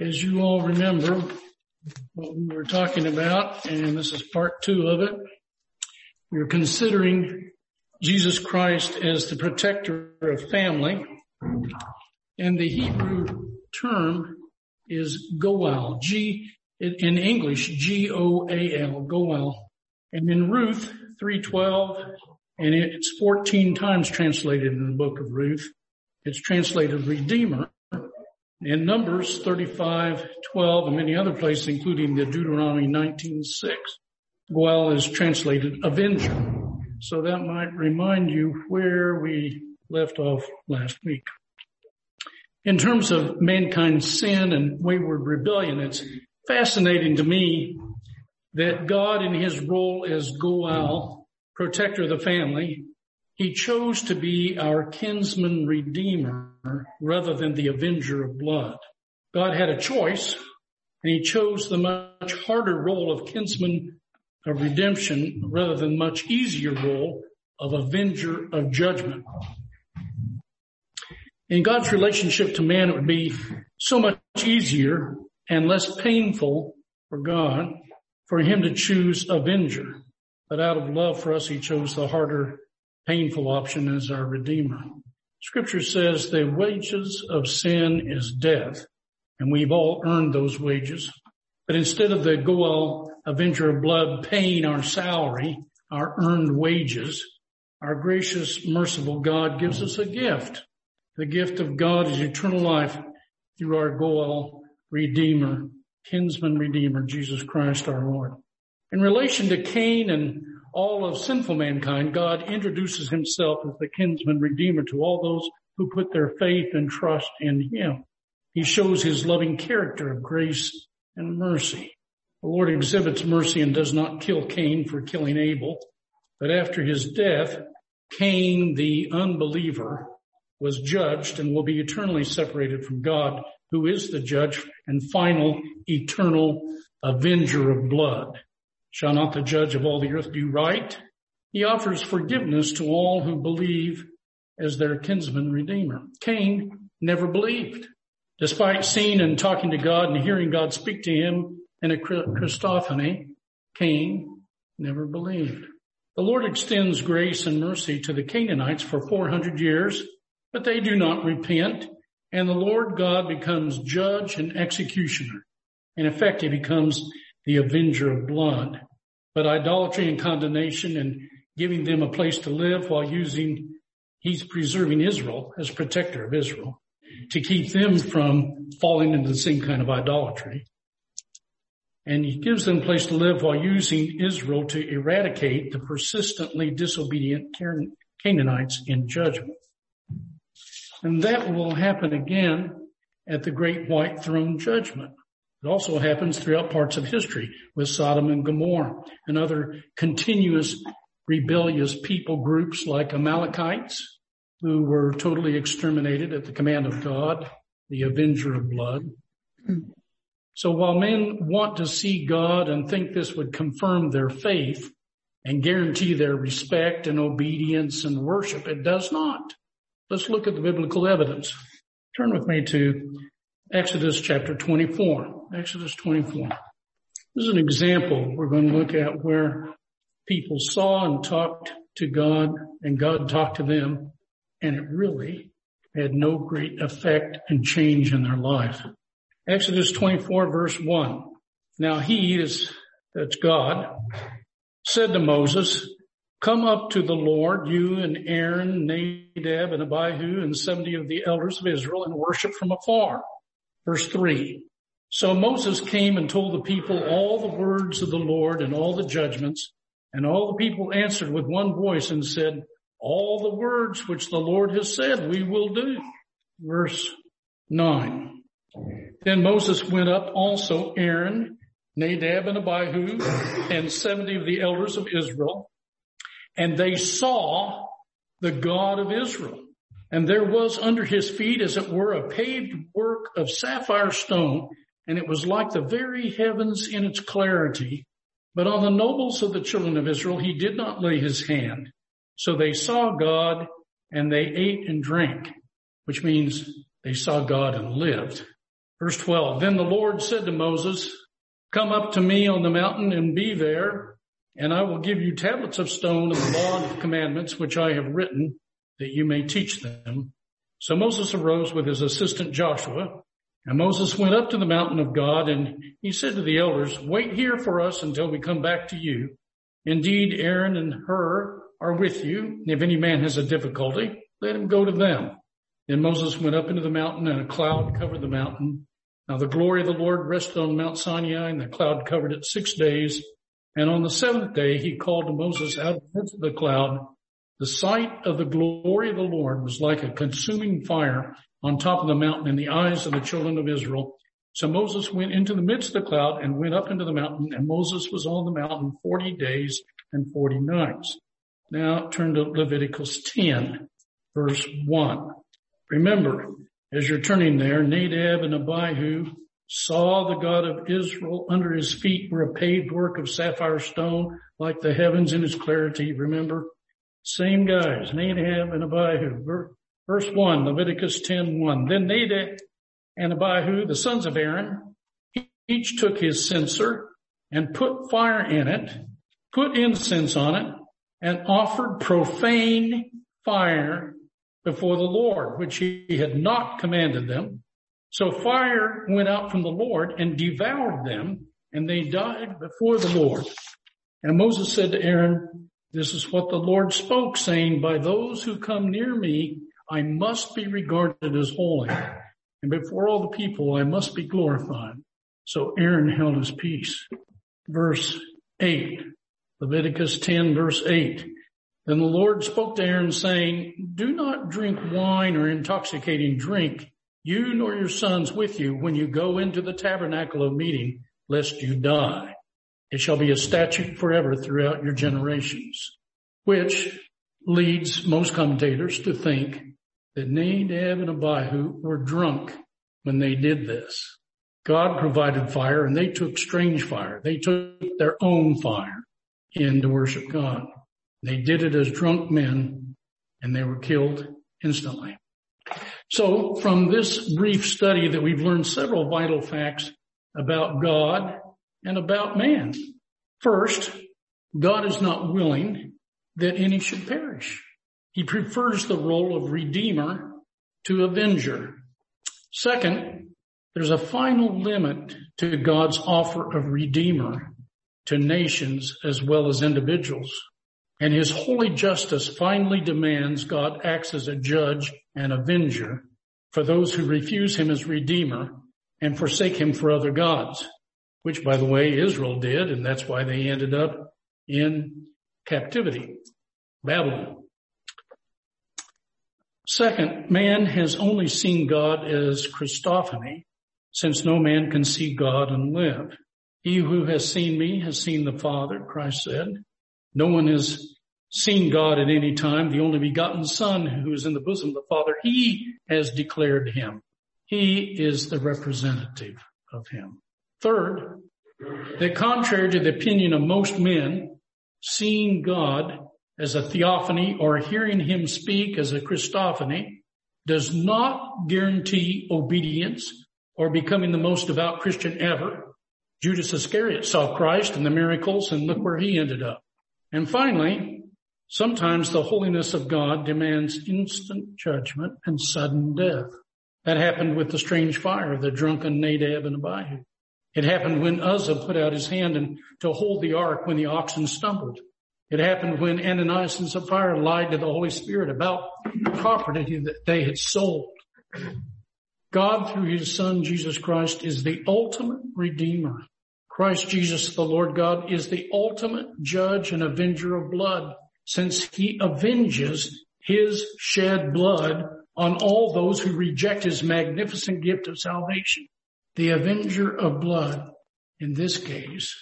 as you all remember what we were talking about, and this is part two of it, we are considering Jesus Christ as the protector of family. And the Hebrew term is Goel, G, in English, G-O-A-L, Goel. And in Ruth 312, and it's 14 times translated in the book of Ruth, it's translated Redeemer. In Numbers 35, 12, and many other places, including the Deuteronomy 19, 6, Goel is translated Avenger. So that might remind you where we left off last week. In terms of mankind's sin and wayward rebellion, it's fascinating to me that God in his role as Goel, protector of the family, he chose to be our kinsman redeemer rather than the avenger of blood. God had a choice and he chose the much harder role of kinsman of redemption rather than much easier role of avenger of judgment. In God's relationship to man, it would be so much easier and less painful for God for him to choose avenger. But out of love for us, he chose the harder, painful option as our redeemer. Scripture says the wages of sin is death, and we've all earned those wages. But instead of the Goel avenger of blood paying our salary, our earned wages, our gracious, merciful God gives us a gift. The gift of God is eternal life through our Goel Redeemer, kinsman Redeemer, Jesus Christ our Lord. In relation to Cain and all of sinful mankind, God introduces himself as the kinsman Redeemer to all those who put their faith and trust in him. He shows his loving character of grace and mercy. The Lord exhibits mercy and does not kill Cain for killing Abel, but after his death, Cain, the unbeliever, was judged and will be eternally separated from God, who is the judge and final eternal avenger of blood. Shall not the judge of all the earth do right? He offers forgiveness to all who believe as their kinsman redeemer. Cain never believed. Despite seeing and talking to God and hearing God speak to him in a Christophany, Cain never believed. The Lord extends grace and mercy to the Canaanites for 400 years, but they do not repent, and the Lord God becomes judge and executioner. In effect, he becomes the avenger of blood. But idolatry and condemnation and giving them a place to live while using, he's preserving Israel as protector of Israel to keep them from falling into the same kind of idolatry. And he gives them a place to live while using Israel to eradicate the persistently disobedient Canaanites in judgment. And that will happen again at the great white throne judgment. It also happens throughout parts of history with Sodom and Gomorrah and other continuous rebellious people groups like Amalekites, who were totally exterminated at the command of God, the avenger of blood. So while men want to see God and think this would confirm their faith and guarantee their respect and obedience and worship, it does not. Let's look at the biblical evidence. Turn with me to Exodus chapter 24. Exodus 24. This is an example we're going to look at where people saw and talked to God and God talked to them and it really had no great effect and change in their life. Exodus 24 verse 1. Now he is, that's God, said to Moses, come up to the Lord, you and Aaron, Nadab and Abihu and 70 of the elders of Israel and worship from afar. Verse 3. So Moses came and told the people all the words of the Lord and all the judgments, and all the people answered with one voice and said, all the words which the Lord has said we will do. Verse 9. Then Moses went up also Aaron, Nadab and Abihu, and 70 of the elders of Israel, and they saw the God of Israel. And there was under his feet, as it were, a paved work of sapphire stone, and it was like the very heavens in its clarity. But on the nobles of the children of Israel, he did not lay his hand. So they saw God and they ate and drank, which means they saw God and lived. Verse 12, then the Lord said to Moses, come up to me on the mountain and be there, and I will give you tablets of stone and the law and commandments which I have written that you may teach them. So Moses arose with his assistant Joshua and Moses went up to the mountain of God and he said to the elders, wait here for us until we come back to you. Indeed, Aaron and Hur are with you. If any man has a difficulty, let him go to them. Then Moses went up into the mountain and a cloud covered the mountain. Now the glory of the Lord rested on Mount Sinai and the cloud covered it six days. And on the seventh day, he called to Moses out of the cloud. The sight of the glory of the Lord was like a consuming fire on top of the mountain in the eyes of the children of Israel. So Moses went into the midst of the cloud and went up into the mountain and Moses was on the mountain 40 days and 40 nights. Now turn to Leviticus 10 verse 1. Remember, as you're turning there, Nadab and Abihu saw the God of Israel under his feet were a paved work of sapphire stone like the heavens in its clarity. Remember? Same guys, Nadab and Abihu. Verse 1, Leviticus 10, 1. Then Nadab and Abihu, the sons of Aaron, each took his censer and put fire in it, put incense on it, and offered profane fire before the Lord, which he had not commanded them. So fire went out from the Lord and devoured them, and they died before the Lord. And Moses said to Aaron, this is what the Lord spoke, saying, by those who come near me, I must be regarded as holy. And before all the people, I must be glorified. So Aaron held his peace. Verse 8, Leviticus 10 verse 8. Then the Lord spoke to Aaron saying, do not drink wine or intoxicating drink, you nor your sons with you when you go into the tabernacle of meeting, lest you die. It shall be a statute forever throughout your generations, which leads most commentators to think that Nadab and Abihu were drunk when they did this. God provided fire and they took strange fire. They took their own fire in to worship God. They did it as drunk men and they were killed instantly. So from this brief study that we've learned several vital facts about God and about man. First, God is not willing that any should perish. He prefers the role of redeemer to avenger. Second, there's a final limit to God's offer of redeemer to nations as well as individuals. And his holy justice finally demands God acts as a judge and avenger for those who refuse him as redeemer and forsake him for other gods, which by the way Israel did, and that's why they ended up in captivity, Babylon. Second, man has only seen God as Christophany, since no man can see God and live. He who has seen me has seen the Father, Christ said. No one has seen God at any time. The only begotten Son who is in the bosom of the Father, he has declared him. He is the representative of him. Third, that contrary to the opinion of most men, seeing God as a theophany or hearing him speak as a Christophany does not guarantee obedience or becoming the most devout Christian ever. Judas Iscariot saw Christ and the miracles and look where he ended up. And finally, sometimes the holiness of God demands instant judgment and sudden death. That happened with the strange fire the drunken Nadab and Abihu. It happened when Uzzah put out his hand and to hold the ark when the oxen stumbled. It happened when Ananias and Sapphira lied to the Holy Spirit about property that they had sold. God through his son Jesus Christ is the ultimate redeemer. Christ Jesus the Lord God is the ultimate judge and avenger of blood since he avenges his shed blood on all those who reject his magnificent gift of salvation. The avenger of blood in this case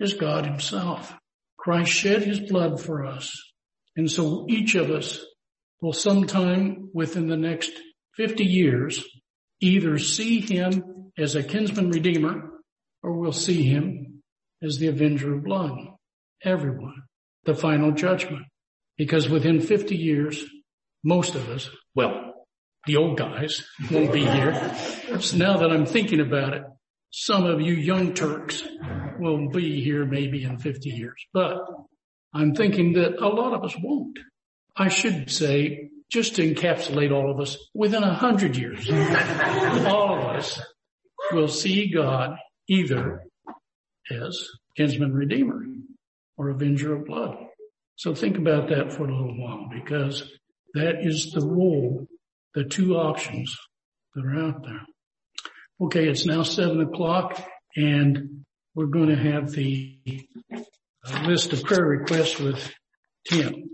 is God himself. Christ shed his blood for us. And so each of us will sometime within the next 50 years either see him as a kinsman redeemer or we'll see him as the avenger of blood. Everyone. The final judgment. Because within 50 years, most of us, well, the old guys won't be here. So now that I'm thinking about it, some of you young Turks will be here maybe in 50 years, but I'm thinking that a lot of us won't. I should say, just to encapsulate all of us, within a hundred years, all of us will see God either as kinsman redeemer or avenger of blood. So think about that for a little while because that is the role, the two options that are out there. Okay, it's now seven o'clock and we're going to have the uh, list of prayer requests with Tim.